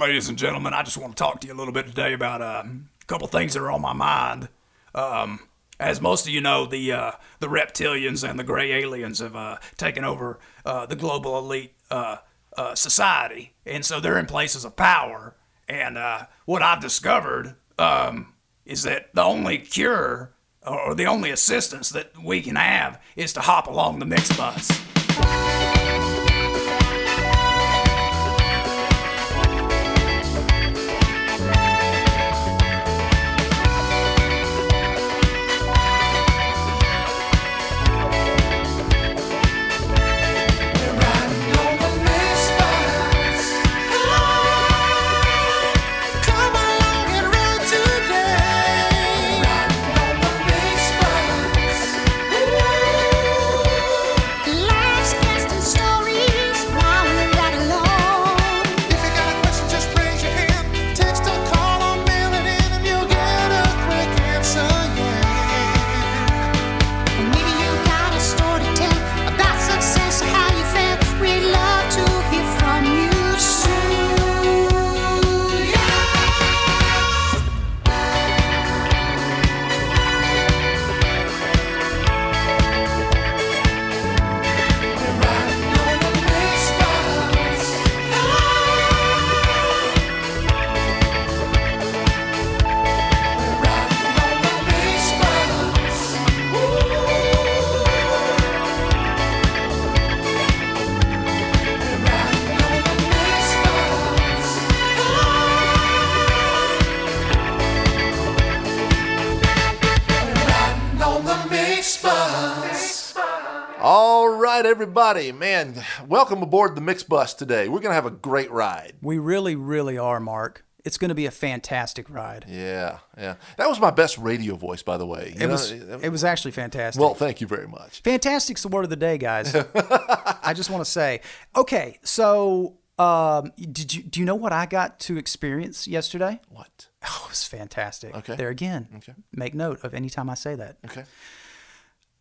ladies and gentlemen, I just want to talk to you a little bit today about uh, a couple things that are on my mind. Um, as most of you know, the uh, the reptilians and the gray aliens have uh, taken over uh, the global elite uh, uh, society, and so they're in places of power. And what I've discovered um, is that the only cure or the only assistance that we can have is to hop along the mix bus. Everybody, man, welcome aboard the Mix Bus today. We're gonna have a great ride. We really, really are, Mark. It's going to be a fantastic ride. Yeah, yeah. That was my best radio voice, by the way. You It know, was. It was actually fantastic. well, thank you very much. Fantastic's the word of the day, guys. I just want to say, okay, so um, did you do you know what I got to experience yesterday? What? Oh, it was fantastic. Okay. There again. Okay. Make note of any time I say that. Okay.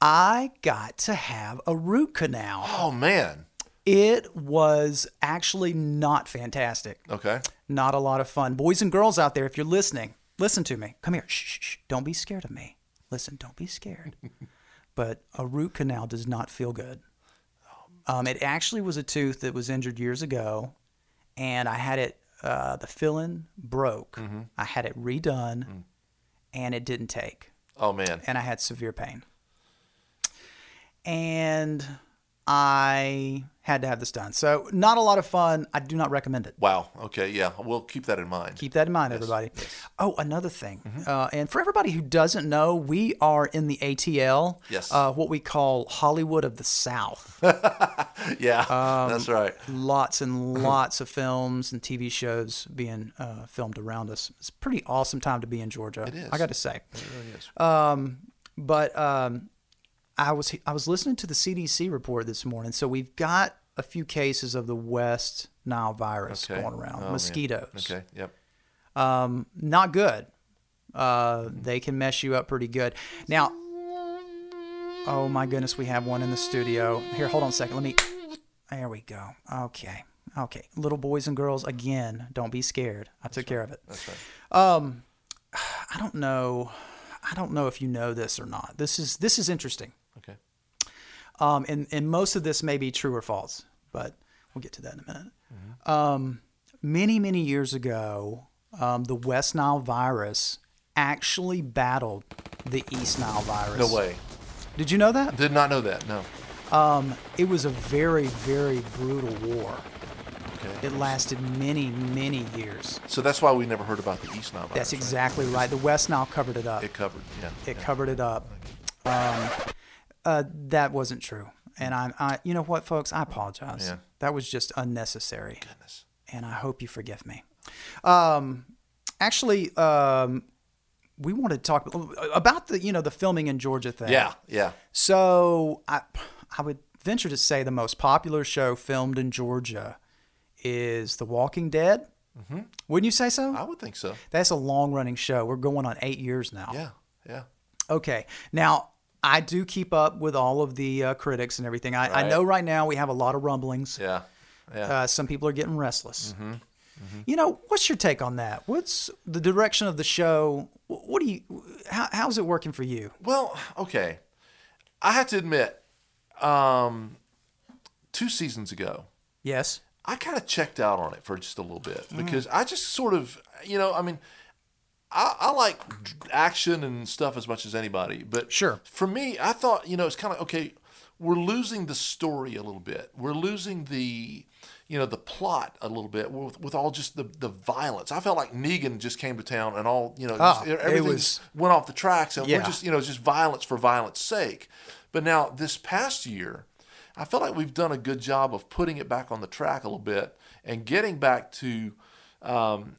I got to have a root canal. Oh man. It was actually not fantastic. Okay. Not a lot of fun. Boys and girls out there, if you're listening, listen to me. Come here. Shh, shh, shh. Don't be scared of me. Listen, don't be scared. but a root canal does not feel good. Um, it actually was a tooth that was injured years ago, and I had it, uh, the filling broke. I had it redone, and it didn't take. Oh man. And I had severe pain. And I had to have this done. So, not a lot of fun. I do not recommend it. Wow. Okay. Yeah. We'll keep that in mind. Keep that in mind, everybody. Oh, another thing. Mm-hmm. Uh, and for everybody who doesn't know, we are in the ATL, Yes. uh, what we call Hollywood of the South. yeah. Um, that's right. lots and lots of films and TV shows being uh, filmed around us. It's a pretty awesome time to be in Georgia. It is. I got to say. It really is. But um, I was I was listening to the CDC report this morning. So we've got a few cases of the West Nile virus Okay. going around. Oh, man. Mosquitoes. Okay. Yep. not good. Uh, they can mess you up pretty good. Now, oh my goodness, we have one in the studio. Here, hold on a second. Let me. There we go. Okay. Okay. Little boys and girls, again, don't be scared. I took care of it. That's right. Um, I don't know. I don't know if you know this or not. This is this is interesting. Okay. Um, and and most of this may be true or false, but we'll get to that in a minute. Um, many many years ago, um, the West Nile virus actually battled the East Nile virus. No way. Did you know that? Did not know that. No. It was a very very brutal war. Okay. It lasted many many years. So that's why we never heard about the East Nile virus. That's right? exactly right. The West Nile covered it up. It covered. Yeah. it yeah. covered it up. Um, uh, that wasn't true, and I, I, you know what, folks, I apologize. Yeah. That was just unnecessary, Goodness. and I hope you forgive me. Um, actually, um, we wanted to talk about the, you know, the filming in Georgia thing. Yeah. Yeah. So I, I would venture to say the most popular show filmed in Georgia is The Walking Dead. Mm-hmm. Wouldn't you say so? I would think so. That's a long running show. We're going on eight years now. Yeah. Yeah. Okay. Now, I do keep up with all of the uh, critics and everything. I, I know right now we have a lot of rumblings. Yeah. Yeah. Uh, some people are getting restless. You know, what's your take on that? What's the direction of the show? What do you? How, how's it working for you? Well, okay. I have to admit, um, two seasons ago, Yes. I kind of checked out on it for just a little bit Mm. because I just sort of, you know, I mean, I, I like action and stuff as much as anybody, but Sure. for me, I thought, you know, it's kind of okay. We're losing the story a little bit. We're losing the, you know, the plot a little bit with, with all just the, the violence. I felt like Negan just came to town and all, you know, just, Oh, it everything was- went off the tracks and Yeah. we're just, you know, just violence for violence sake. But now this past year, I feel like we've done a good job of putting it back on the track a little bit and getting back to, um,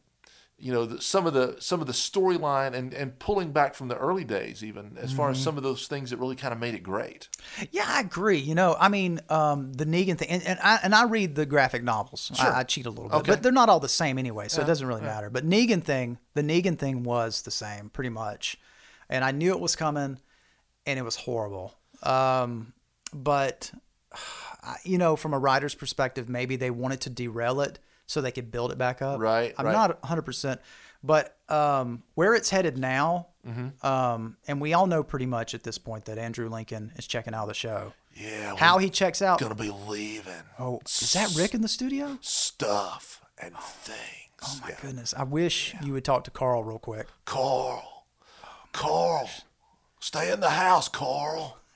you know, the, some of the some of the storyline and and pulling back from the early days, even as far Mm-hmm. as some of those things that really kind of made it great. Yeah, I agree. You know, I mean, um, the Negan thing, and, and I and I read the graphic novels. I, I cheat a little bit, Okay. but they're not all the same anyway, so it doesn't really matter. But Negan thing, the Negan thing was the same, pretty much, and I knew it was coming, and it was horrible. Um, but you know, from a writer's perspective, maybe they wanted to derail it so they could build it back up. Right, I'm right. not 100, percent but um, where it's headed now, Mm-hmm. um, and we all know pretty much at this point that Andrew Lincoln is checking out of the show. Yeah, How he checks out. gonna be leaving. Oh, is that Rick in the studio? Stuff and things. Oh my goodness! I wish you would talk to Carl real quick. Carl, Carl, stay in the house, Carl.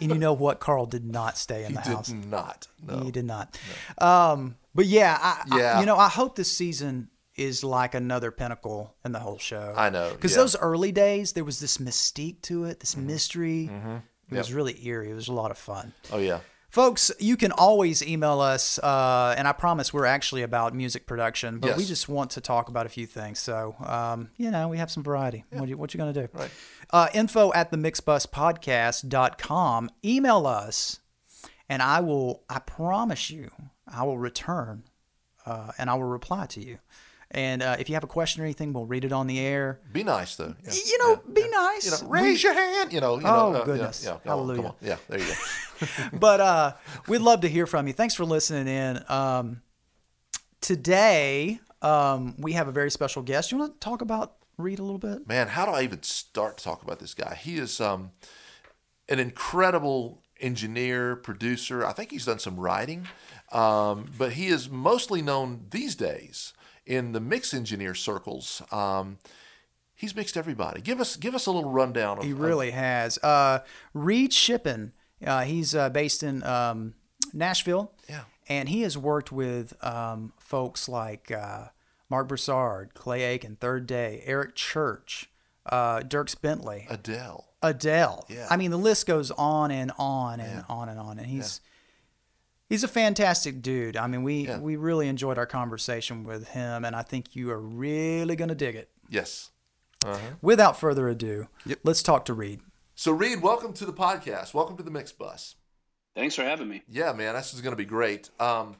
And you know what? Carl did not stay in He the house. did not. No. He did not. Um, but yeah, I, I- Yeah. you know, I hope this season is like another pinnacle in the whole show. I know, because yeah. Mm-hmm. those early days there was this mystique to it, this mystery. It was really eerie. It was a lot of fun. Oh yeah. Folks, you can always email us, uh, and I promise we're actually about music production, but we just want to talk about a few things. So, um, you know, we have some variety. What, you, what you going to do? Right. Uh, info at the mixbuspodcast.com. Email us, and I will, I promise you, I will return uh, and I will reply to you. And uh, if you have a question or anything, we'll read it on the air. Be nice though. Yeah. You know, be nice. You know, raise your hand. You know. You Oh, know, uh, yeah, goodness. Yeah, Hallelujah. On. Yeah. There you go. but uh, we'd love to hear from you. Thanks for listening in. Um, today, um, we have a very special guest. You want to talk about Reid a little bit? man, how do I even start to talk about this guy? He is um, an incredible engineer, producer. I think he's done some writing, um, but he is mostly known these days in the mix engineer circles. Um, he's mixed everybody. Give us give us a little rundown. Of, He of- really has. Uh, Reid Shippen. Uh, he's uh, based in um, Nashville. Yeah. And he has worked with um, folks like uh, Marc Broussard, Clay Aiken, Third Day, Eric Church, uh, Dierks Bentley. Adele. Adele. Yeah. I mean, the list goes on and on and on and on. And he's he's a fantastic dude. I mean, we Yeah. we really enjoyed our conversation with him, and I think you are really gonna dig it. Yes. Without further ado, let's talk to Reid. So Reid, welcome to the podcast. Welcome to the Mix Bus. Thanks for having me. Yeah, man, this is going to be great. Um,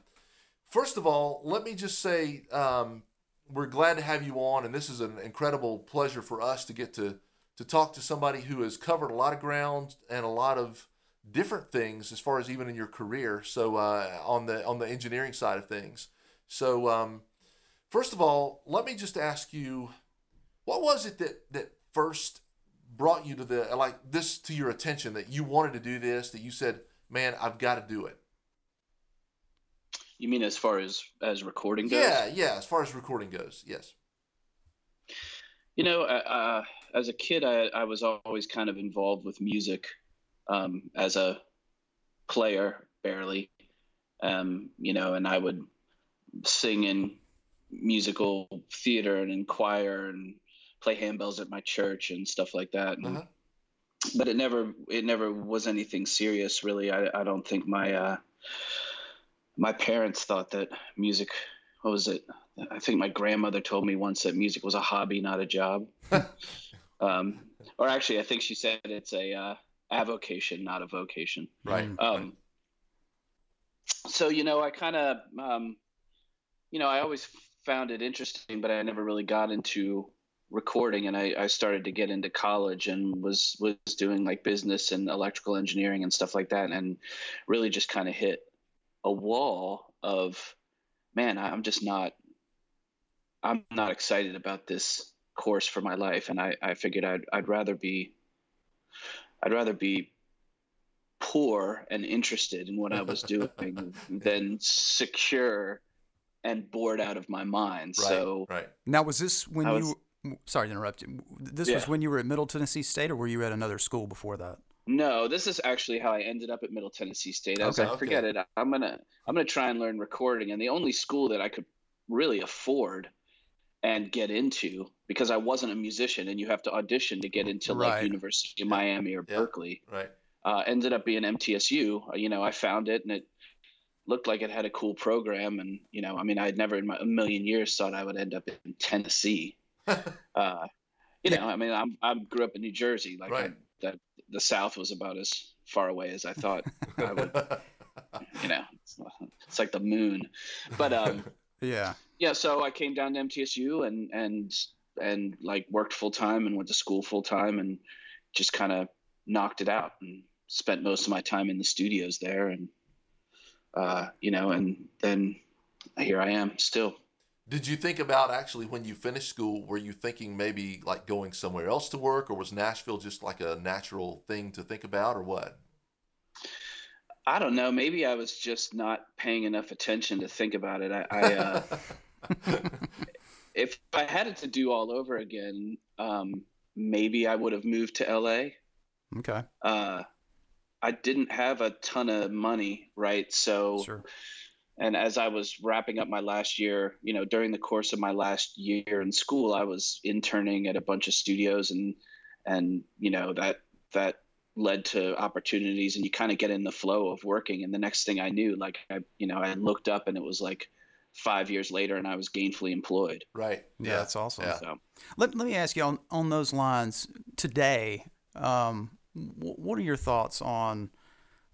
first of all, let me just say um, we're glad to have you on, and this is an incredible pleasure for us to get to to talk to somebody who has covered a lot of ground and a lot of different things as far as even in your career. So uh, on the on the engineering side of things. So um, first of all, let me just ask you, what was it that that first brought you to the like this to your attention that you wanted to do this that you said, man, I've got to do it. You mean as far as as recording goes? Yeah, yeah. As far as recording goes, yes. You know, uh, uh, as a kid, I, I was always kind of involved with music um, as a player, barely. Um, you know, and I would sing in musical theater and in choir and play handbells at my church and stuff like that. And, Uh-huh. But it never it never was anything serious, really. I, I don't think my uh, my parents thought that music. What was it? I think my grandmother told me once that music was a hobby, not a job. um, or actually, I think she said it's a uh, avocation, not a vocation. Right. Um, so you know, I kind of, um, you know, I always found it interesting, but I never really got into recording. And I, I started to get into college and was was doing like business and electrical engineering and stuff like that, and really just kind of hit a wall of, man, I'm just not I'm not excited about this course for my life, and I, I figured I'd I'd rather be I'd rather be poor and interested in what I was doing than secure and bored out of my mind. Right. So right. Now, was this when I you? Sorry to interrupt you. This was when you were at Middle Tennessee State, or were you at another school before that? No, this is actually how I ended up at Middle Tennessee State. I was Okay. like, forget it. I'm gonna I'm gonna try and learn recording, and the only school that I could really afford and get into because I wasn't a musician, and you have to audition to get into like Right. University of Miami or Yeah. Berklee. Right. Uh, ended up being MTSU. Uh, You know, I found it, and it looked like it had a cool program, and you know, I mean, I had never in my, a million years thought I would end up in Tennessee. uh, you know, I mean, I'm I grew up in New Jersey, like Right. I, that the South was about as far away as I thought I would. You know, it's, it's like the moon, but um, Yeah. yeah. So I came down to MTSU and and and like worked full time and went to school full time and just kind of knocked it out and spent most of my time in the studios there and uh, you know, and then here I am still. Did you think about actually when you finished school? Were you thinking maybe like going somewhere else to work, or was Nashville just like a natural thing to think about, or what? I don't know. Maybe I was just not paying enough attention to think about it. I, I uh, if I had it to do all over again, um, maybe I would have moved to LA. Okay. Uh, I didn't have a ton of money, right? So, Sure. and as I was wrapping up my last year, you know, during the course of my last year in school, I was interning at a bunch of studios, and and you know that that led to opportunities, and you kind of get in the flow of working. And the next thing I knew, like I, you know, I looked up, and it was like five years later, and I was gainfully employed. Right. Yeah, that's awesome. Yeah. So. Let, let me ask you on, on those lines today. Um, wh- what are your thoughts on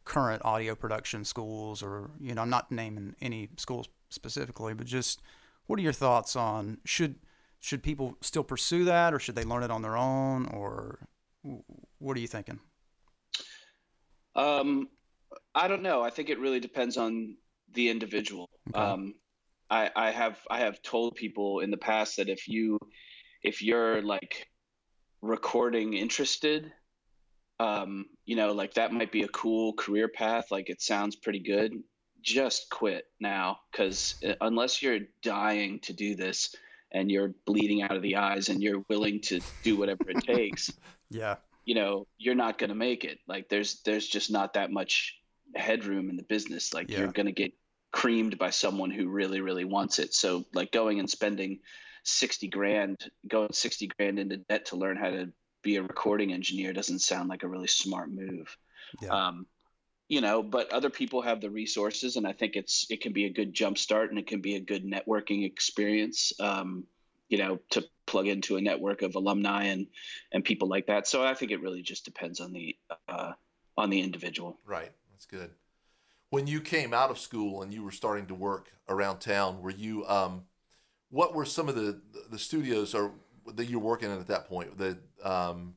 current audio production schools, or you know, I'm not naming any schools specifically, but just what are your thoughts on should should people still pursue that, or should they learn it on their own, or what are you thinking? Um, I don't know. I think it really depends on the individual. Okay. Um, I, I have I have told people in the past that if you if you're like recording interested, um, you know, like that might be a cool career path. Like it sounds pretty good. Just quit now, because unless you're dying to do this and you're bleeding out of the eyes and you're willing to do whatever it takes, Yeah. You know you're not going to make it like there's there's just not that much headroom in the business like Yeah. you're going to get creamed by someone who really really wants it so like going and spending 60 grand going 60 grand into debt to learn how to be a recording engineer doesn't sound like a really smart move Yeah. um you know but other people have the resources and i think it's it can be a good jump start and it can be a good networking experience um you know to plug into a network of alumni and and people like that so i think it really just depends on the uh on the individual Right. That's good. When you came out of school and you were starting to work around town, were you um, what were some of the the studios or that you were working in at that point? The um,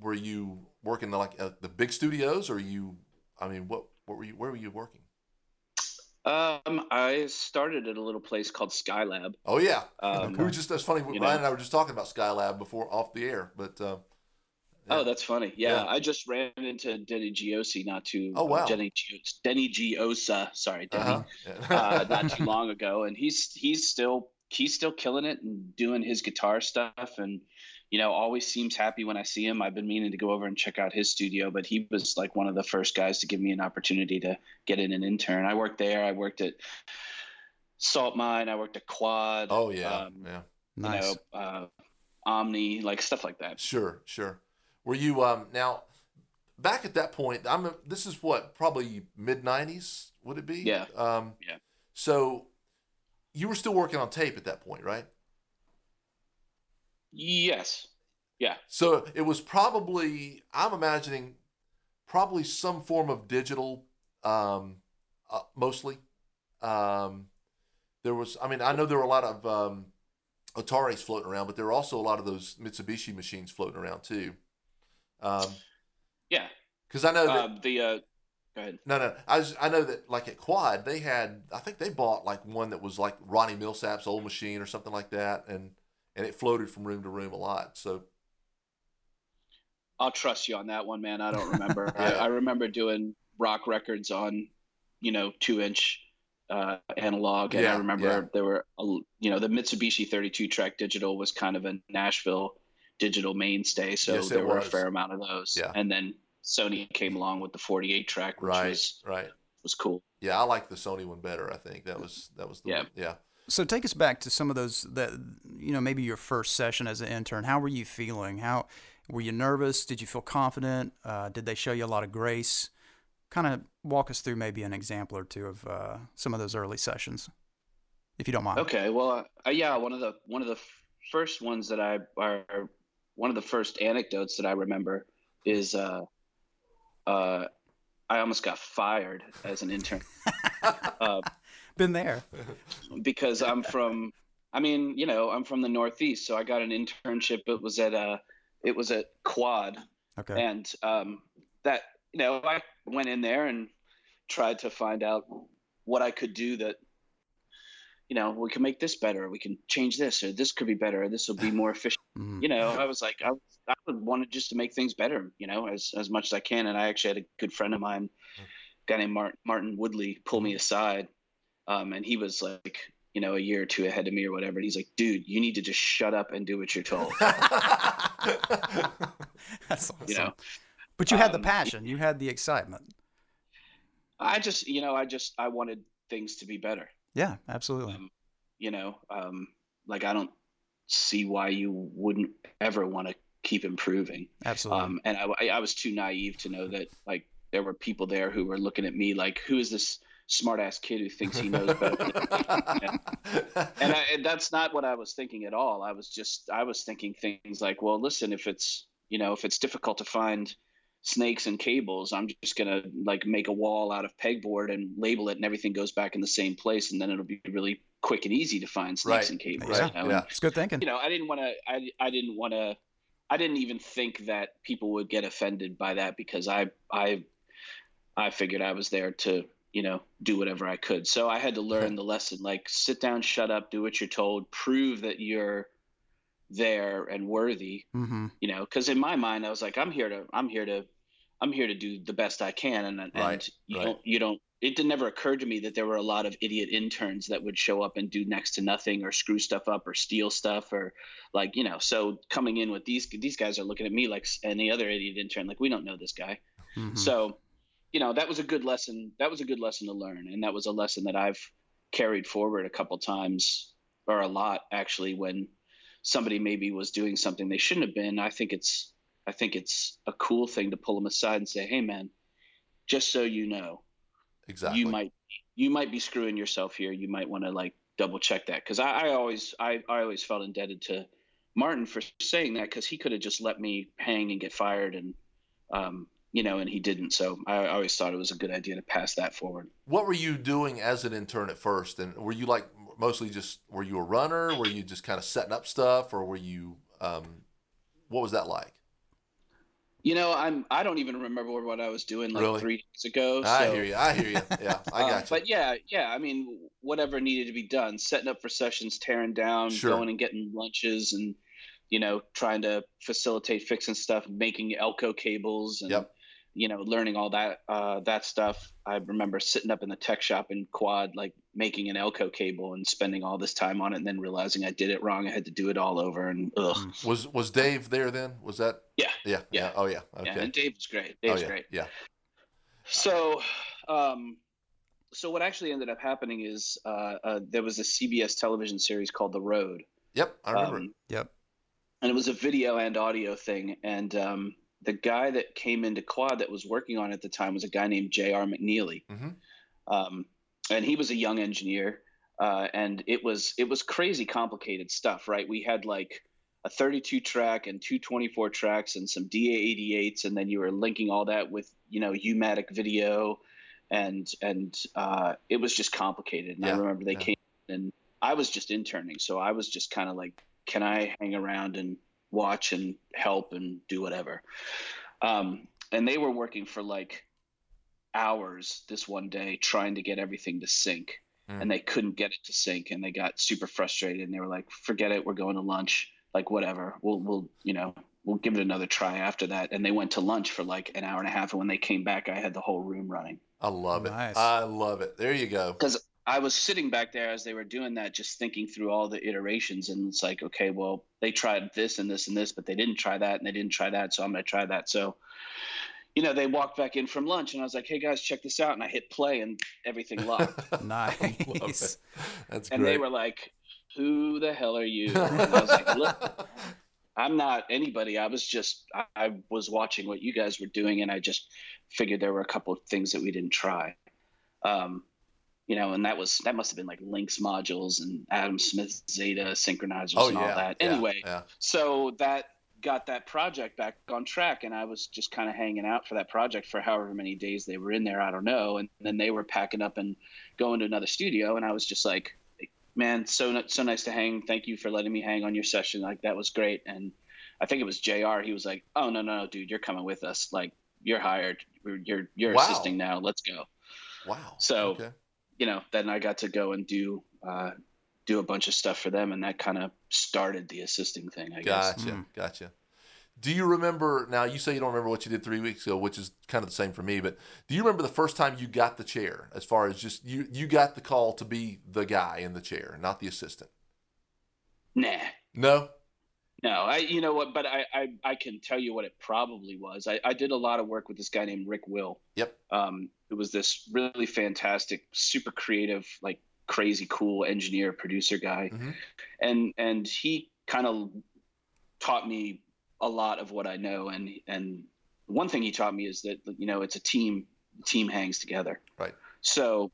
were you working like the big studios, or you? I mean, what what were you? Where were you working? Um i started at a little place called skylab Oh yeah, Um, we were just that's funny. Ryan know. and I were just talking about Skylab before off the air, but uh, Yeah. Oh, that's funny. Yeah, Yeah. I just ran into Denny Giosi not too. Oh, wow. Denny Gio- Denny Jiosa, sorry, Denny, uh-huh. Yeah. uh, not too long ago, and he's he's still he's still killing it and doing his guitar stuff, and you know always seems happy when I see him. I've been meaning to go over and check out his studio, but he was like one of the first guys to give me an opportunity to get in an intern. I worked there. I worked at Salt Mine. I worked at Quad. oh yeah, um, yeah. Nice. You know, uh, Omni, like stuff like that. Sure, sure. Were you um now back at that point? I'm this is what probably mid '90s would it be? Yeah. Um, Yeah. So you were still working on tape at that point, right? Yes. Yeah. So it was probably I'm imagining probably some form of digital, um, uh, mostly. Um, there was, I mean, I know there were a lot of um, Ataris floating around, but there were also a lot of those Mitsubishi machines floating around too. Um, Yeah. because I know that Um, the uh, Go ahead. No, no. I was, I know that like at Quad they had I think they bought like one that was like Ronnie Milsap's old machine or something like that, and and it floated from room to room a lot. So I'll trust you on that one, man. I don't remember. I, Yeah. I remember doing rock records on, you know, two inch uh, analog, and Yeah, I remember yeah. there were, a you know, the Mitsubishi 32 track digital was kind of a Nashville digital mainstay, so Yes, there were a fair amount of those. Yeah. And then Sony came along with the 48 track, which right, was right. was cool. Yeah, I like the Sony one better. I think that was that was the Yeah. one. yeah. So take us back to some of those that you know maybe your first session as an intern. How were you feeling? How were you nervous? Did you feel confident? Uh, did they show you a lot of grace? Kind of walk us through maybe an example or two of uh, some of those early sessions, if you don't mind. Okay, well, uh, yeah, one of the one of the first ones that I are one of the first anecdotes that I remember is uh, uh, I almost got fired as an intern uh, Been there. because I'm from. I mean, you know, I'm from the Northeast, so I got an internship. It was at uh, it was at Quad, Okay. and um, that you know i went in there and tried to find out what i could do that you know we can make this better we can change this or this could be better or this will be more efficient Mhm. you know i was like i, I would wanted just to make things better you know as, as much as i can and i actually had a good friend of mine a guy named martin, martin woodley pull me aside um, and he was like you know a year or two ahead of me or whatever and he's like dude you need to just shut up and do what you're told That's awesome. you know but you had the um, passion. You had the excitement. i just you know i just i wanted things to be better Yeah, absolutely. um, you know um, like i don't see why you wouldn't ever want to keep improving Absolutely. um, and I, I- I was too naive to know that like there were people there who were looking at me like who is this smart ass kid who thinks he knows better than and, I, and that's not what i was thinking at all i was just i was thinking things like well listen if it's you know if it's difficult to find snakes and cables i'm just gonna like make a wall out of pegboard and label it and everything goes back in the same place and then it'll be really quick and easy to find snakes Right, and cables right, you know? yeah. And, it's good thinking. you know i didn't want to I, I didn't want to i didn't even think that people would get offended by that because i i i figured i was there to you know do whatever i could. So i had to learn the lesson like sit down shut up do what you're told prove that you're there and worthy hmm you know because in my mind i was like i'm here to i'm here to i'm here to do the best i can. And, and Right, you right. don't you don't it did never occurred to me that there were a lot of idiot interns that would show up and do next to nothing or screw stuff up or steal stuff or like you know so coming in with these these guys are looking at me like any other idiot intern like we don't know this guy. Hmm so you know that was a good lesson that was a good lesson to learn. And that was a lesson that i've carried forward a couple times or a lot actually when somebody maybe was doing something they shouldn't have been. I think it's i think it's a cool thing to pull them aside and say hey man just so you know exactly. you might you might be screwing yourself here. You might want to like double check that. Because I, I always I, I always felt indebted to martin for saying that because he could have just let me hang and get fired and um, you know and he didn't so I, always thought it was a good idea to pass that forward What were you doing as an intern at first? And were you like mostly just were you a runner? Were you just kind of setting up stuff, or were you? Um, what was that like? you know i'm i don't even remember what i was doing like Really? three days ago I hear you. I hear you. Yeah, I got you. But yeah, yeah. I mean, whatever needed to be done, setting up for sessions, tearing down, Sure. going and getting lunches, and you know, trying to facilitate fixing stuff, making Elco cables, and Yep. You know, learning all that uh, that stuff. I remember sitting up in the tech shop in Quad, like making an Elco cable and spending all this time on it, and then realizing I did it wrong. I had to do it all over, and ugh. was was Dave there then? Was that? Yeah. Yeah. Yeah. Oh yeah. Okay. Yeah, and Dave was great. oh yeah. great. Yeah. So, um, so what actually ended up happening is uh, uh, there was a CBS television series called The Road, Yep. I remember. um, Yep. and it was a video and audio thing. And um, the guy that came into Quad that was working on it at the time was a guy named J.R. McNeely, Mhm. um, and he was a young engineer. Uh, and it was it was crazy complicated stuff, right? We had like a 32 track and two 24 tracks and some DA88s, and then you were linking all that with you know U-matic video, and and uh, it was just complicated. And I remember they yeah. came and I was just interning, so I was just kind of like, can I hang around and watch and help and do whatever? Um, and they were working for like hours this one day trying to get everything to sync Mm. and they couldn't get it to sync and they got super frustrated and they were like forget it we're going to lunch like whatever we'll we'll you know we'll give it another try after that and they went to lunch for like an hour and a half and when they came back i had the whole room running I love Nice. it. I love it. There you go. because I was sitting back there as they were doing that, just thinking through all the iterations, and it's like, okay, well, they tried this and this and this, but they didn't try that, and they didn't try that, so I'm going to try that. So, you know, they walked back in from lunch, and I was like, hey guys, check this out, and I hit play, and everything locked, Nice. it. That's and great. they were like, who the hell are you? And I was like, look. I'm not anybody. I was just I, I was watching what you guys were doing, and I just figured there were a couple of things that we didn't try. Um, you know, and that was that must have been like Lynx modules and Adam Smith Zeta synchronizers oh and yeah. all that. yeah, Anyway, Yeah. so that got that project back on track, and I was just kind of hanging out for that project for however many days they were in there. I don't know, and then they were packing up and going to another studio, and I was just like, "Man, so so nice to hang. Thank you for letting me hang on your session. Like that was great." And I think it was J.R. He was like, "Oh no, no, no, dude, you're coming with us. Like you're hired. You're you're, you're Wow. assisting now. Let's go." Wow. So- okay. You know, then I got to go and do uh, do a bunch of stuff for them, and that kind of started the assisting thing. I guess. Gotcha. Mm. Gotcha. Do you remember now? You say you don't remember what you did three weeks ago, which is kind of the same for me. But do you remember the first time you got the chair? As far as just you, you got the call to be the guy in the chair, not the assistant. Nah, No. No. I, you know what? But I, I, I can tell you what it probably was. I, I did a lot of work with this guy named Rick Will. Yep. Um, it was this really fantastic, super creative, like crazy cool engineer producer guy, Mhm. and and he kind of taught me a lot of what I know. And and one thing he taught me is that you know it's a team. Team hangs together. Right. So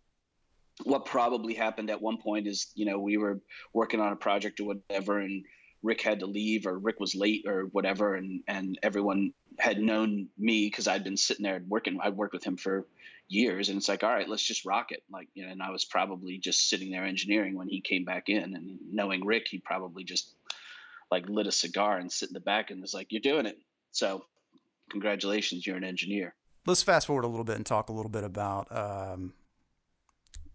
what probably happened at one point is you know we were working on a project or whatever and rick had to leave or rick was late or whatever and and everyone had known me because i'd been sitting there working i'd worked with him for years and it's like all right let's just rock it like you know and i was probably just sitting there engineering when he came back in and knowing rick he probably just like lit a cigar and sit in the back and was like you're doing it so congratulations you're an engineer Let's fast forward a little bit and talk a little bit about um,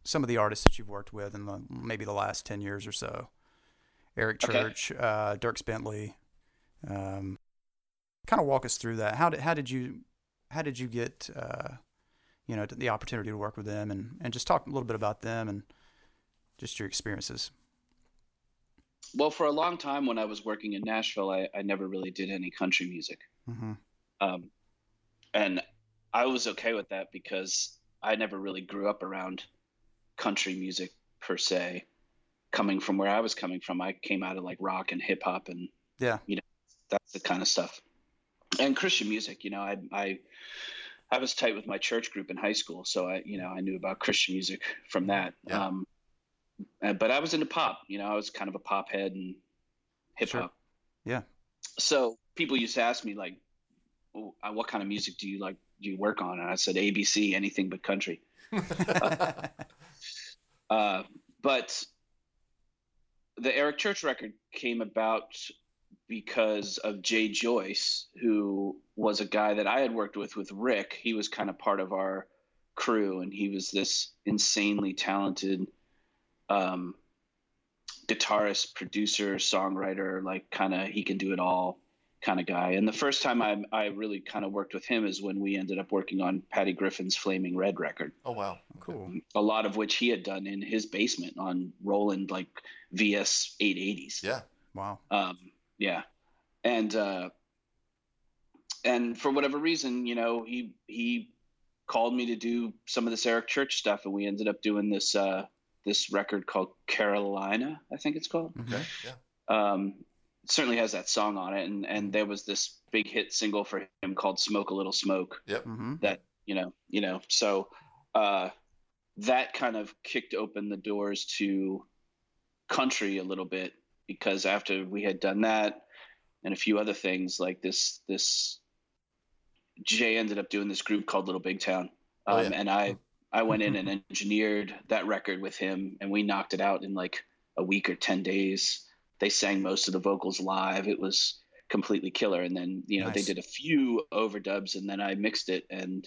some of the artists that you've worked with in the maybe the last ten years or so. Eric Okay. Church, uh, Dierks Bentley. Um, kind of walk us through that. How did how did you how did you get uh, you know the opportunity to work with them and and just talk a little bit about them and just your experiences. well for a long time when i was working in nashville i, I never really did any country music hmm um, and I was okay with that because I never really grew up around country music per se. Coming from where I was coming from, I came out of like rock and hip hop, and Yeah. you know that's the kind of stuff. And Christian music, you know, I I I was tight with my church group in high school, so I you know I knew about Christian music from that. Yeah. Um, uh, but I was into pop, you know, I was kind of a pop head and hip hop. Sure. Yeah. So people used to ask me like, "Oh, uh, "What kind of music do you like? Do you work on?" And I said, "ABC, anything but country." Uh, but the Eric Church record came about because of Jay Joyce, who was a guy that I had worked with with Rick. He was kind of part of our crew, and he was this insanely talented um, guitarist, producer, songwriter. Like, kind of, he can do it all kind of guy. And the first time I, I really kind of worked with him is when we ended up working on Patty Griffin's Flaming Red record oh wow. Cool. a lot of which he had done in his basement on Roland like VS 880s. Yeah. Wow. Um, yeah. And uh, and for whatever reason, you know, he he called me to do some of this Eric Church stuff, and we ended up doing this uh, this record called Carolina, I think it's called. Okay. Yeah. Um, certainly has that song on it, and and there was this big hit single for him called "Smoke a Little Smoke." Yep. hmm that you know you know so uh that kind of kicked open the doors to country a little bit because after we had done that and a few other things like this this jay ended up doing this group called little big town um, Oh, yeah. and i i went in and engineered that record with him and we knocked it out in like a week or 10 days they sang most of the vocals live it was completely killer and then you know Nice. they did a few overdubs and then i mixed it and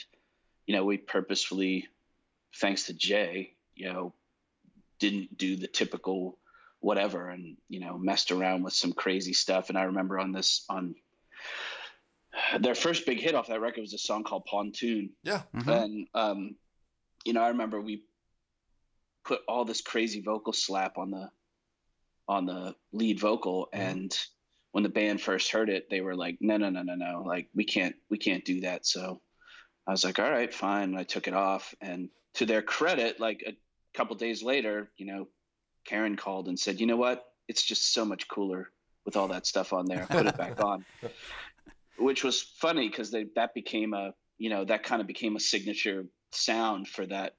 you know, we purposefully, thanks to Jay, you know, didn't do the typical whatever and you know messed around with some crazy stuff and i remember on this on their first big hit off that record was a song called pontoon Yeah. and um you know i remember we put all this crazy vocal slap on the on the lead vocal mm-hmm. and when the band first heard it they were like no no no no no. Like we can't we can't do that. So i was like all right fine. And i took it off and to their credit like a couple days later you know karen called and said you know what? It's just so much cooler with all that stuff on there. Put it back on. Which was funny because they that became a you know that kind of became a signature sound for that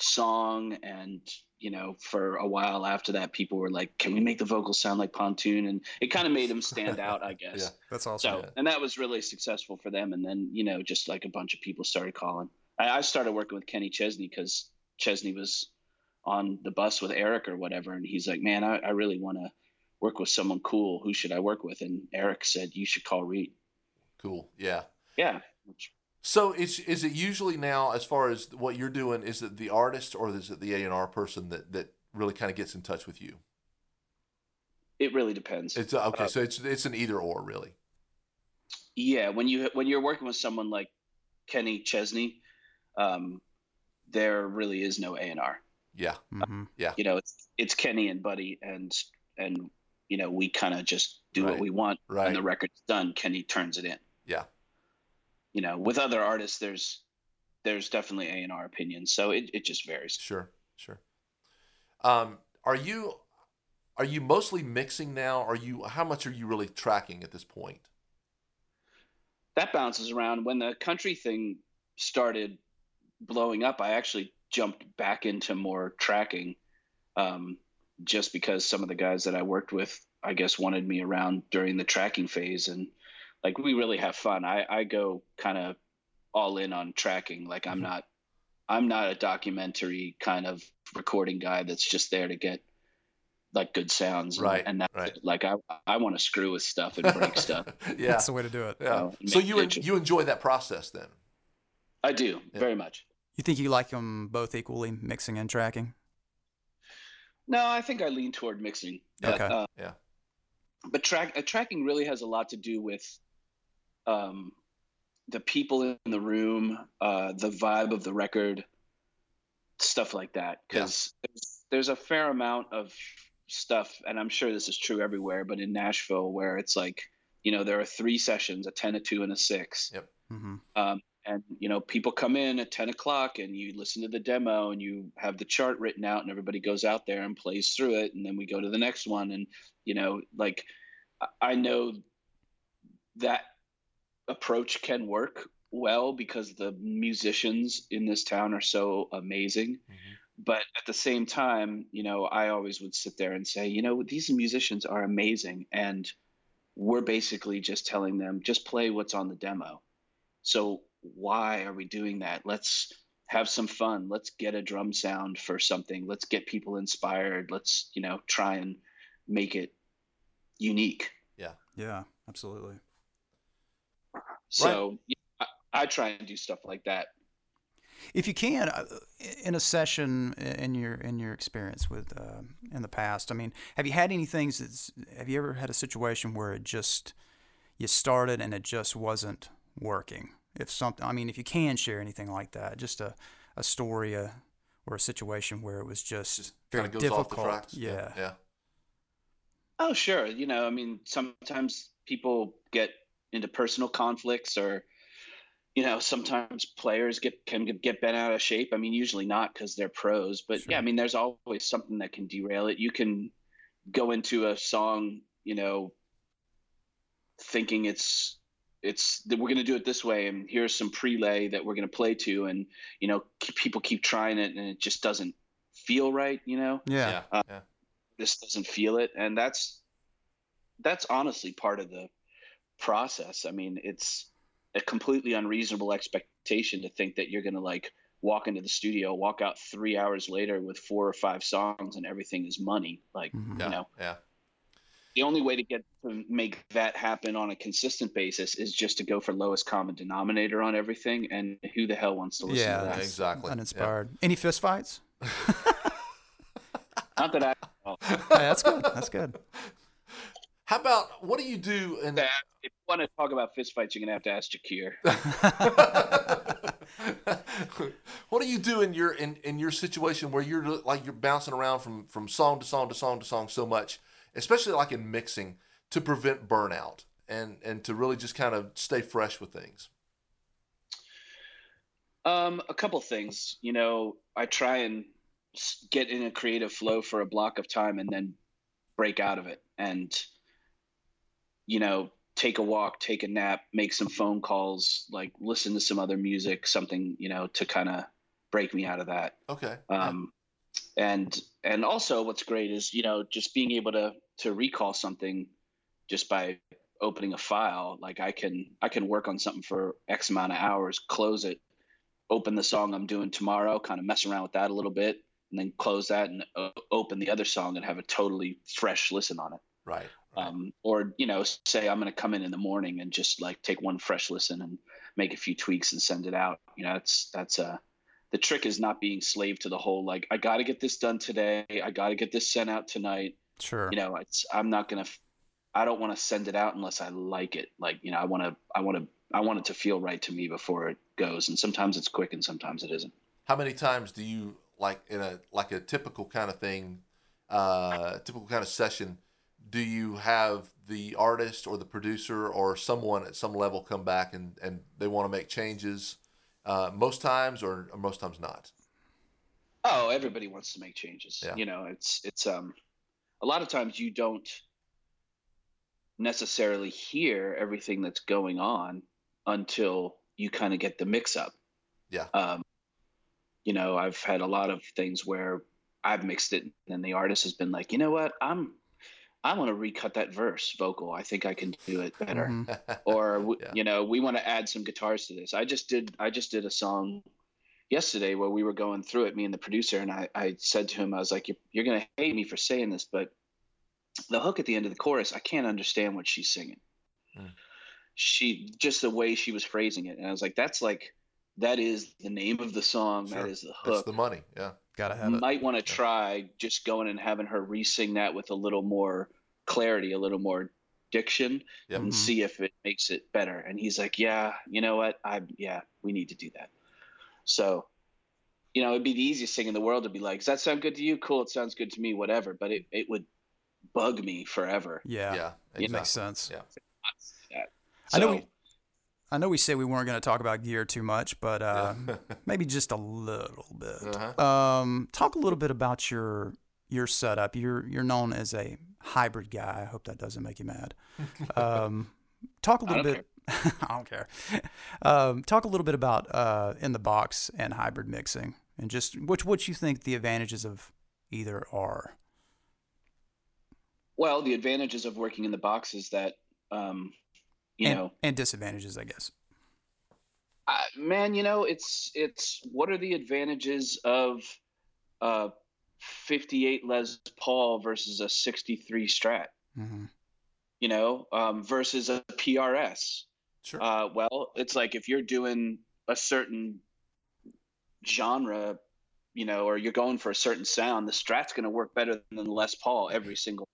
song and you know for a while after that people were like can we make the vocals sound like pontoon and it kind of made them stand out i guess Yeah. That's awesome. so and that was really successful for them and then you know just like a bunch of people started calling i, I started working with kenny chesney because chesney was on the bus with eric or whatever and he's like man i, I really want to work with someone cool who should i work with and eric said you should call Reid Cool. Yeah. yeah which So is is it usually now as far as what you're doing? Is it the artist or is it the A and R person that that really kind of gets in touch with you? it really depends It's okay. Uh, so it's it's an either or really. Yeah, when you when you're working with someone like Kenny Chesney, um, there really is no A and R. Yeah. mm-hmm. Yeah. You know, it's it's Kenny and Buddy, and and you know we kind of just do Right. what we want, Right. and the record's done. Kenny turns it in. Yeah. You know, with other artists, there's there's definitely A and R opinions, so it it just varies. Sure. Sure. Um, are you are you mostly mixing now? Are you how much are you really tracking at this point? that bounces around. When the country thing started blowing up, I actually jumped back into more tracking, um, just because some of the guys that I worked with, I guess, wanted me around during the tracking phase, and like we really have fun. I I go kind of all in on tracking. Like I'm not I'm not a documentary kind of recording guy that's just there to get like good sounds Right, and that right. like I I want to screw with stuff and break stuff. yeah. That's the way to do it. yeah. uh, So you it you enjoy that process then? I do Yeah. very much. You think you like them both equally, mixing and tracking? No, I think I lean toward mixing. But, Okay. uh, Yeah. But track uh, tracking really has a lot to do with um, the people in the room, uh, the vibe of the record, stuff like that. Because there's, there's a fair amount of stuff, and I'm sure this is true everywhere, but in Nashville, where it's like, you know, there are three sessions: a ten, a two, and a six. Yep. Mm-hmm. Um, and you know, people come in at ten o'clock, and you listen to the demo, and you have the chart written out, and everybody goes out there and plays through it, and then we go to the next one, and you know, like I- I know that approach can work well because the musicians in this town are so amazing. Mm-hmm. But at the same time, you know, I always would sit there and say, you know, these musicians are amazing, and we're basically just telling them just play what's on the demo. So why are we doing that? Let's have some fun. Let's get a drum sound for something. Let's get people inspired. Let's, you know, try and make it unique. Yeah. Yeah, absolutely. So yeah, I, I try and do stuff like that. If you can, uh, in a session in your in your experience with uh, in the past, I mean, have you had any things? That's, have you ever had a situation where it just you started and it just wasn't working? If something, I mean, if you can share anything like that, just a a story, uh, or a situation where it was just, very goes difficult. off the tracks. Yeah. Yeah. Oh, sure. You know, I mean, sometimes people get into personal conflicts or, you know, sometimes players get can get bent out of shape. I mean, usually not because they're pros, but Sure. yeah, I mean, there's always something that can derail it. You can go into a song, you know, thinking it's it's that we're going to do it this way and here's some prelay that we're going to play to and you know keep, people keep trying it and it just doesn't feel right you know Yeah. Yeah. Uh, yeah. this doesn't feel it and that's that's honestly part of the process i mean it's a completely unreasonable expectation to think that you're going to like walk into the studio walk out three hours later with four or five songs and everything is money like Mhm. Yeah. you know yeah. the only way to get to make that happen on a consistent basis is just to go for lowest common denominator on everything. And who the hell wants to listen Yeah, to that? that's exactly. Uninspired. Any fist fights? Not that I. well, Hey, that's good. That's good. How about what do you do? In, that- if you want to talk about fistfights, you're gonna have to ask Jakir. what do you do in your in, in your situation where you're like you're bouncing around from from song to song to song to song so much, especially like in mixing, to prevent burnout and and to really just kind of stay fresh with things. Um, a couple things. You know, I try and get in a creative flow for a block of time and then break out of it and you know, take a walk, take a nap, make some phone calls, like listen to some other music, something, you know, to kind of break me out of that. Okay. Um, and and also what's great is, you know, just being able to to recall something just by opening a file, like I can I can work on something for X amount of hours, close it, open the song I'm doing tomorrow, kind of mess around with that a little bit, and then close that and open the other song and have a totally fresh listen on it. right. Um, or you know, say I'm going to come in in the morning and just like take one fresh listen and make a few tweaks and send it out. You know, that's that's uh the trick is not being slave to the whole like I got to get this done today, I got to get this sent out tonight. Sure. You know, it's I'm not gonna f- I don't want to send it out unless I like it. Like you know, I want to I want to I want it to feel right to me before it goes. And sometimes it's quick and sometimes it isn't. How many times do you like in a like a typical kind of thing, uh, typical kind of session? Do you have the artist or the producer or someone at some level come back and and they want to make changes? Uh, most times, or, or most times not. Oh, everybody wants to make changes. Yeah. You know, it's it's um a lot of times you don't necessarily hear everything that's going on until you kind of get the mix up. Yeah. Um you know, I've had a lot of things where I've mixed it and the artist has been like, "You know what? I'm I want to recut that verse vocal. I think I can do it better." Mhm. or Yeah. you know we want to add some guitars to this i just did i just did a song yesterday where we were going through it me and the producer and i, I said to him i was like you're, you're going to hate me for saying this but the hook at the end of the chorus i can't understand what she's singing Mm. she just the way she was phrasing it and i was like that's like that is the name of the song Sure. that is the hook. That's the money. Yeah. Gotta have might want to try just going and having her re-sing that with a little more clarity a little more diction Yep. and Mhm. see if it makes it better. And he's like, yeah, you know what? I yeah, we need to do that. So, you know, it'd be the easiest thing in the world to be like, does that sound good to you? Cool, it sounds good to me, whatever. But it, it would bug me forever. Yeah. Yeah. It It makes exactly. sense. Yeah. That. I know So, we- I know we said we weren't going to talk about gear too much, but uh, Yeah. maybe just a little bit. Uh-huh. Um, talk a little bit about your your setup. You're you're known as a hybrid guy. I hope that doesn't make you mad. Um, talk a little don't bit. I don't care. Um, talk a little bit about uh, in the box and hybrid mixing, and just which what you think the advantages of either are. well, the advantages of working in the box is that, um, you and, know, and disadvantages, I guess. I, man, you know, it's it's what are the advantages of a 58 Les Paul versus a 63 Strat? hmm you know, um, versus a PRS. Sure. Uh, well, it's like if you're doing a certain genre, you know, or you're going for a certain sound, the Strat's going to work better than the Les Paul every single.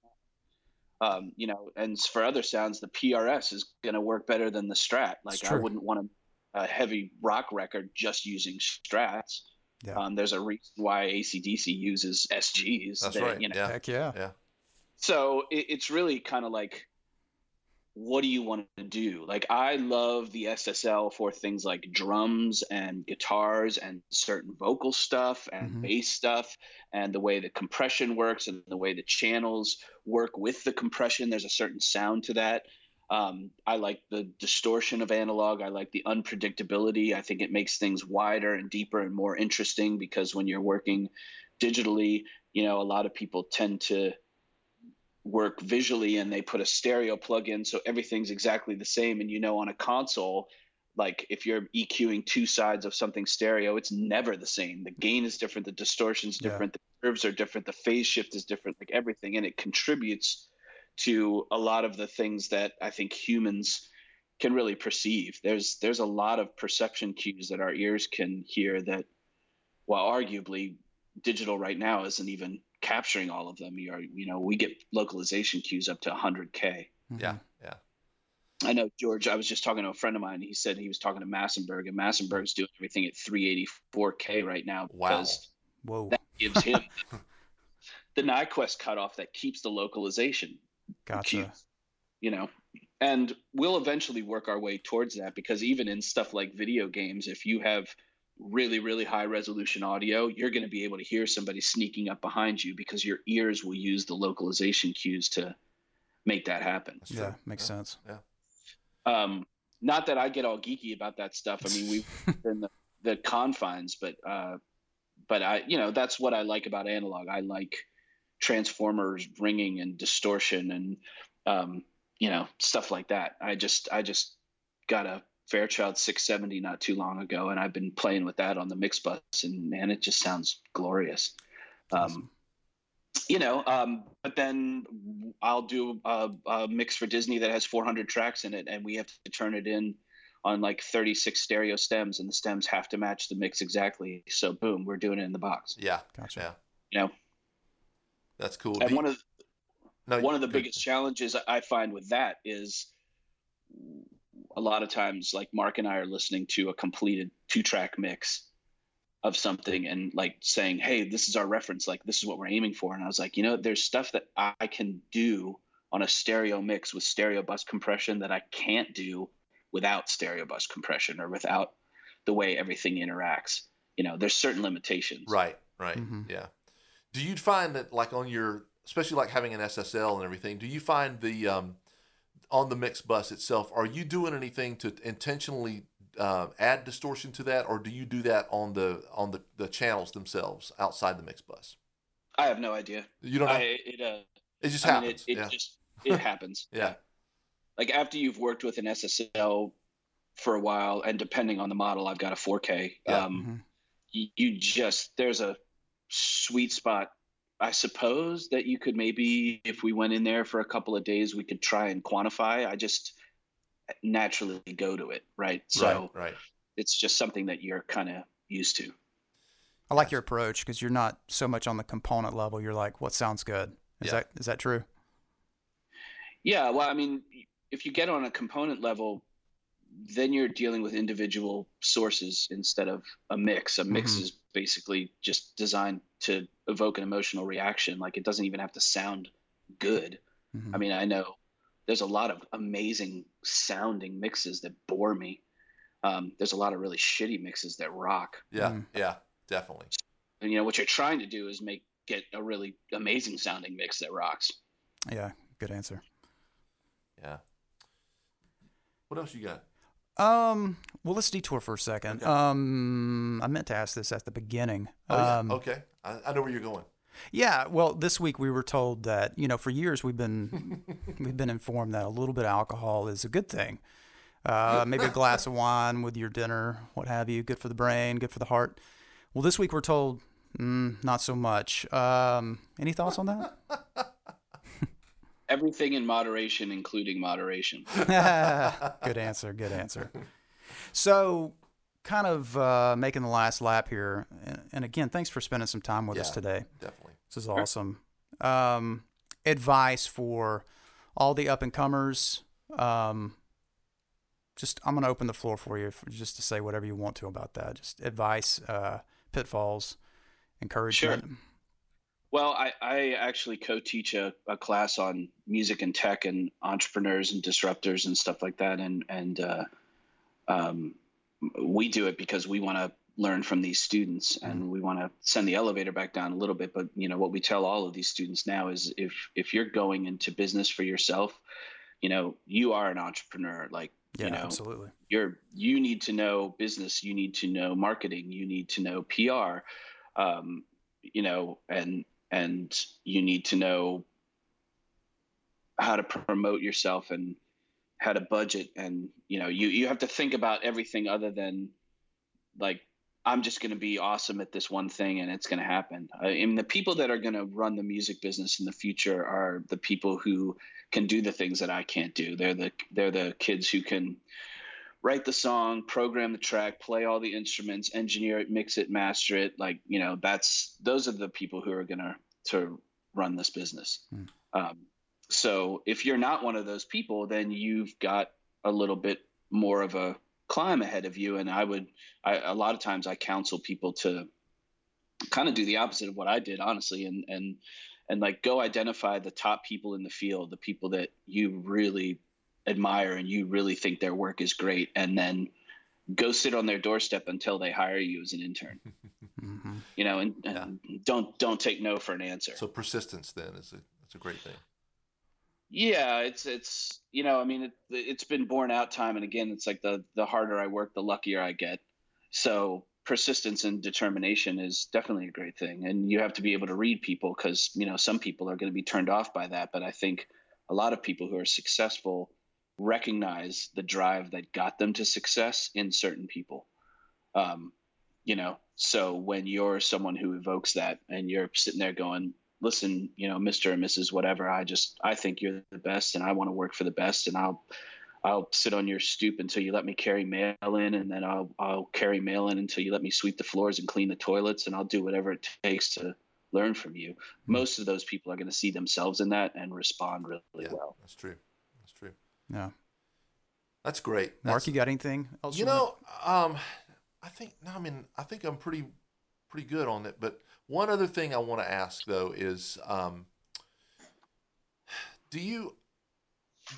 Um, you know, and for other sounds, the PRS is going to work better than the Strat. Like I wouldn't want a, a heavy rock record just using Strats. Yeah. Um, there's a reason why ACDC uses SGs. That's They- right. You know, Yeah. Heck yeah. Yeah. so it, it's really kind of like what do you want to do like i love the ssl for things like drums and guitars and certain vocal stuff and Mhm. bass stuff and the way the compression works and the way the channels work with the compression there's a certain sound to that um, i like the distortion of analog i like the unpredictability i think it makes things wider and deeper and more interesting because when you're working digitally you know a lot of people tend to work visually and they put a stereo plug in so everything's exactly the same and you know on a console like if you're EQing two sides of something stereo it's never the same the gain is different the distortion's Yeah. different the curves are different the phase shift is different like everything and it contributes to a lot of the things that I think humans can really perceive. There's there's a lot of perception cues that our ears can hear that, while arguably digital right now isn't even capturing all of them. You are you know we get localization cues up to 100k. Mm-hmm. Yeah, yeah. I know George. I was just talking to a friend of mine. He said he was talking to Massenburg, and Massenburg's doing everything at 384k right now Wow. Whoa. that gives him the Nyquist cutoff that keeps the localization Gotcha. cues. You know, and we'll eventually work our way towards that because even in stuff like video games, if you have really really high resolution audio, you're going to be able to hear somebody sneaking up behind you because your ears will use the localization cues to make that happen. Yeah, true. makes Yeah. sense. Yeah. Um not that i get all geeky about that stuff i mean we've been the, the confines but uh but i you know that's what i like about analog i like transformers ringing and distortion and um you know stuff like that i just i just got a fairchild 670 not too long ago and i've been playing with that on the mix bus and man it just sounds glorious um you know um but then i'll do a, a mix for disney that has 400 tracks in it and we have to turn it in on like 36 stereo stems and the stems have to match the mix exactly so boom we're doing it in the box Yeah, Gotcha. yeah. you know That's cool. and Do one you- of no, one of the good. biggest challenges I find with that is a lot of times like Mark and I are listening to a completed two track mix of something and like saying, Hey, this is our reference. Like this is what we're aiming for. And I was like, you know, there's stuff that I can do on a stereo mix with stereo bus compression that I can't do without stereo bus compression or without the way everything interacts. You know, there's certain limitations. Right, right. Mhm. Yeah. Do you find that like on your especially like having an SSL and everything, do you find the um on the mix bus itself, are you doing anything to intentionally uh, add distortion to that or do you do that on the on the, the channels themselves outside the mix bus? I have no idea. You don't know? I, it, uh, it just I mean, happens. it, it yeah. just it happens. yeah. Like after you've worked with an SSL for a while, and depending on the model, I've got a 4K. Yeah. Um, Mhm. you, you just there's a sweet spot, I suppose that you could maybe if we went in there for a couple of days, we could try and quantify. I just naturally go to it, right? So right, right. it's just something that you're kind of used to. I like your approach because you're not so much on the component level. You're like, what sounds good? Is Yeah. that is that true? Yeah, well, I mean, if you get on a component level, then you're dealing with individual sources instead of a mix. A mix Mhm. is basically just designed to evoke an emotional reaction. Like it doesn't even have to sound good. Mhm. I mean, I know there's a lot of amazing sounding mixes that bore me. Um, there's a lot of really shitty mixes that rock. Yeah, Mm. yeah, definitely. And you know what you're trying to do is make get a really amazing sounding mix that rocks. Yeah, good answer. Yeah. What else you got? Um, well, let's detour for a second. Okay. Um, I meant to ask this at the beginning. Oh, yeah. um, okay. I, I know where you're going. Yeah, well, this week we were told that you know for years we've been we've been informed that a little bit of alcohol is a good thing. Uh, maybe a glass of wine with your dinner, what have you, good for the brain, good for the heart. Well, this week we're told mm, not so much. Um, any thoughts on that? Everything in moderation, including moderation. good answer. Good answer. So, kind of uh, making the last lap here, and, and again, thanks for spending some time with us today. Definitely. This is awesome. Um, advice for all the up and comers. Um, just I'm going to open the floor for you for, just to say whatever you want to about that. Just advice, uh, pitfalls, encouragement. Well, I, I actually co-teach a, a class on music and tech and entrepreneurs and disruptors and stuff like that. And, and, uh, um, we do it because we want to learn from these students and we want to send the elevator back down a little bit. But, you know, what we tell all of these students now is if, if you're going into business for yourself, you know, you are an entrepreneur. Like, Yeah, you know, absolutely. you're you need to know business you need to know marketing you need to know pr um, you know and and you need to know how to promote yourself and how to budget and you know you you have to think about everything other than like I'm just going to be awesome at this one thing and it's going to happen. I mean, the people that are going to run the music business in the future are the people who can do the things that I can't do. They're the they're the kids who can write the song, program the track, play all the instruments, engineer it, mix it, master it. Like you know, that's those are the people who are going to run this business. Um, so if you're not one of those people, then you've got a little bit more of a climb ahead of you. And I would, I, a lot of times I counsel people to kind of do the opposite of what I did, honestly, and, and, and like go identify the top people in the field, the people that you really admire and you really think their work is great. And then go sit on their doorstep until they hire you as an intern, mm-hmm. you know, and, and don't, don't take no for an answer. So persistence then is a that's a great thing. Yeah, it's it's you know, I mean, it, it's been borne out time and again. It's like the the harder I work, the luckier I get. So persistence and determination is definitely a great thing, and you have to be able to read people because you know some people are going to be turned off by that, but I think a lot of people who are successful recognize the drive that got them to success in certain people. Um, you know, so when you're someone who evokes that and you're sitting there going, listen, you know, Mr. and Mrs. whatever, I just I think you're the best and I want to work for the best and I'll I'll sit on your stoop until you let me carry mail in and then I'll I'll carry mail in until you let me sweep the floors and clean the toilets and I'll do whatever it takes to learn from you. Most of those people are going to see themselves in that and respond really Yeah, well. that's true. Yeah. That's great. Mark, That's- you got anything else? You know, um, I think no, I mean, I think I'm pretty, pretty good on it. But one other thing I want to ask though is, um, do you,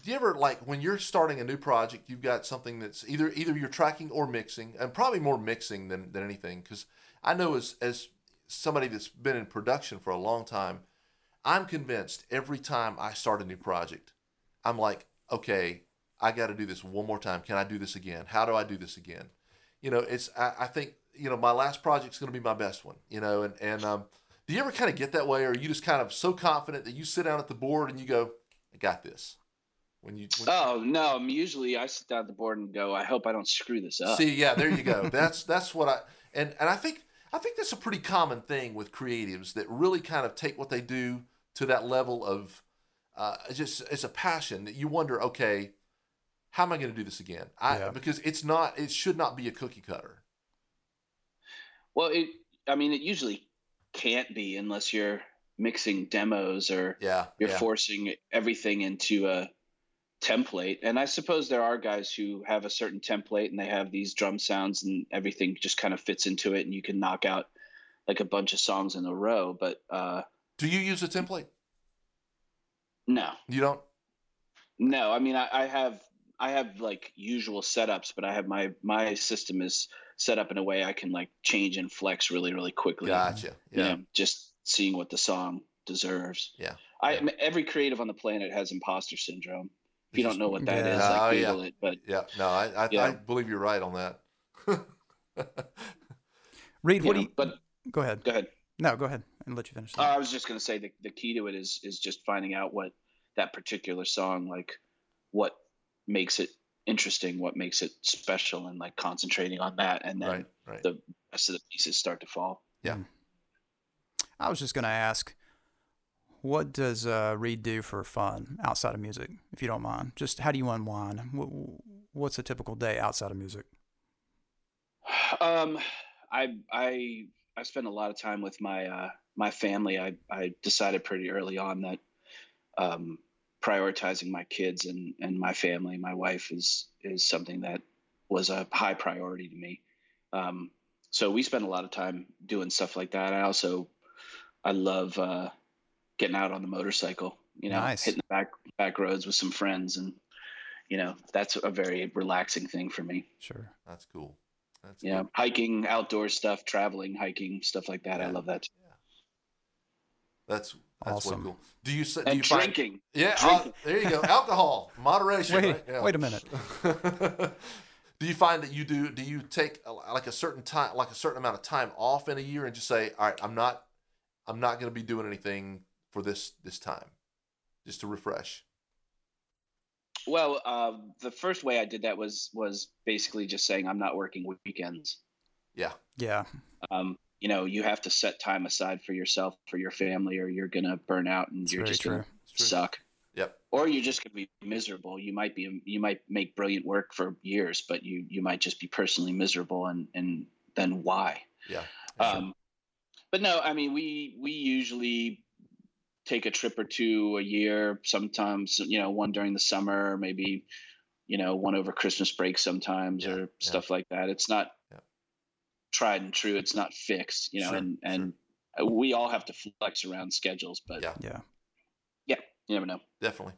do you ever like when you're starting a new project, you've got something that's either either you're tracking or mixing, and probably more mixing than than anything, because I know as as somebody that's been in production for a long time, I'm convinced every time I start a new project, I'm like, okay, I got to do this one more time. Can I do this again? How do I do this again? You know, it's I, I think you know my last project's going to be my best one. You know, and and um, do you ever kind of get that way, or are you just kind of so confident that you sit down at the board and you go, I got this. When you when, Oh no! Usually I sit down at the board and go. I hope I don't screw this up. See, yeah, there you go. That's that's what I and and I think I think that's a pretty common thing with creatives that really kind of take what they do to that level of uh, it's just it's a passion that you wonder, okay, how am I going to do this again? I Yeah. because it's not it should not be a cookie cutter. Well, it. I mean, it usually can't be unless you're mixing demos or Yeah, you're yeah. forcing everything into a template. And I suppose there are guys who have a certain template and they have these drum sounds and everything just kind of fits into it, and you can knock out like a bunch of songs in a row. But uh, Do you use a template? No, You don't. no. I mean, I, I have I have like usual setups, but I have my my system is set up in a way I can like change and flex really really quickly. Gotcha. you Yeah. know, just seeing what the song deserves. Yeah. I I mean, every creative on the planet has imposter syndrome. If you don't know what that is, Yeah. like Oh, yeah. Google it. But Yeah. No, I I, Yeah. I believe you're right on that. Reid, what know, do you? but Go ahead. go ahead. No, go ahead and let you finish. Uh, I was just gonna say the the key to it is is just finding out what that particular song like, what makes it interesting, what makes it special, and like concentrating on that, and then right. Right. the rest of the pieces start to fall. Yeah. I was just going to ask, what does uh, Reid do for fun outside of music, if you don't mind? Just how do you unwind? Wh- What's a typical day outside of music? Um, I I I spend a lot of time with my uh, my family. I I decided pretty early on that um, prioritizing my kids and and my family, my wife is is something that was a high priority to me. Um, so we spend a lot of time doing stuff like that. I also I love uh, getting out on the motorcycle. You know, Nice. hitting the back back roads with some friends, and you know that's a very relaxing thing for me. Sure. That's cool. That's Yeah, Good. hiking, outdoor stuff, traveling, hiking, stuff like that. I love that. That's that's Awesome. way cool. Do you say? Do And you find, drinking. Yeah, Drinking. uh, there you go. Alcohol, moderation. Wait, right? Yeah. wait a minute. do you find that you do? Do you take uh, like a certain time, like a certain amount of time off in a year, and just say, "All right, I'm not, I'm not going to be doing anything for this this time, just to refresh." Well, uh, the first way I did that was was basically just saying I'm not working weekends. Yeah. Yeah. Um, you know, you have to set time aside for yourself, for your family, or you're gonna burn out and It's you're just true. gonna suck. Yep. Or you're just gonna be miserable. You might be, you might make brilliant work for years, but you you might just be personally miserable, and and then why? Yeah. Um, but no, I mean, we we usually take a trip or two a year. Sometimes, you know, one during the summer, maybe, you know, one over Christmas break sometimes, Yeah, or yeah. stuff like that. It's not. Tried and true. It's not fixed, you know, Sure, and and we all have to flex around schedules. But Yeah. Yeah. yeah, you never know. Definitely.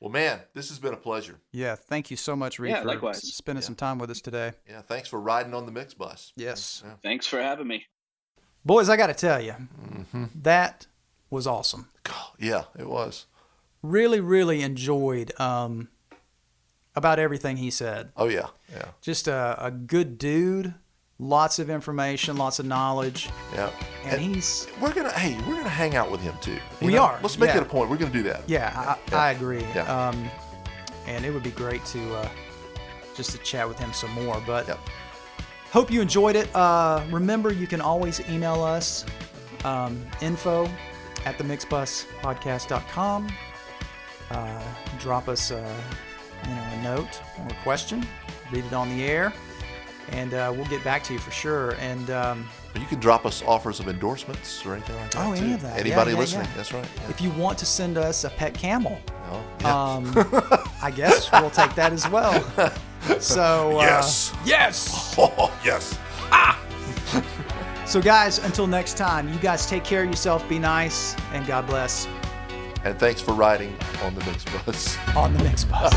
Well, man, this has been a pleasure. Yeah. Thank you so much, Reid, Yeah, for likewise. s- spending Yeah. some time with us today. Yeah. Thanks for riding on the mix bus. Yes. Yeah. Thanks for having me. Boys, I got to tell you, Mm-hmm. that was awesome. Yeah, it was. Really, really enjoyed um, about everything he said. Oh yeah. Yeah. Just a, a good dude, lots of information, lots of knowledge, Yeah. and he's we're gonna hey, we're gonna hang out with him too. You We know? are, Let's make yeah. it a point. We're gonna do that. yeah, I, Yeah. I agree. Yeah. Um, and it would be great to uh, just to chat with him some more. But Yep. hope you enjoyed it. Uh, remember, you can always email us um, info at themixbuspodcast.com. Uh, drop us uh, you know, a note or a question, read it on the air, and uh, we'll get back to you for sure. And um, You can drop us offers of endorsements or anything like that. Oh, any too. of that. Anybody yeah, listening? yeah. That's right. Yeah. if you want to send us a pet camel? Yeah. um, I guess we'll take that as well. So, uh, yes. Yes. Oh, yes. so guys, until next time, you guys take care of yourself, be nice, and God bless And thanks for riding on the mix bus. on the Mix Bus.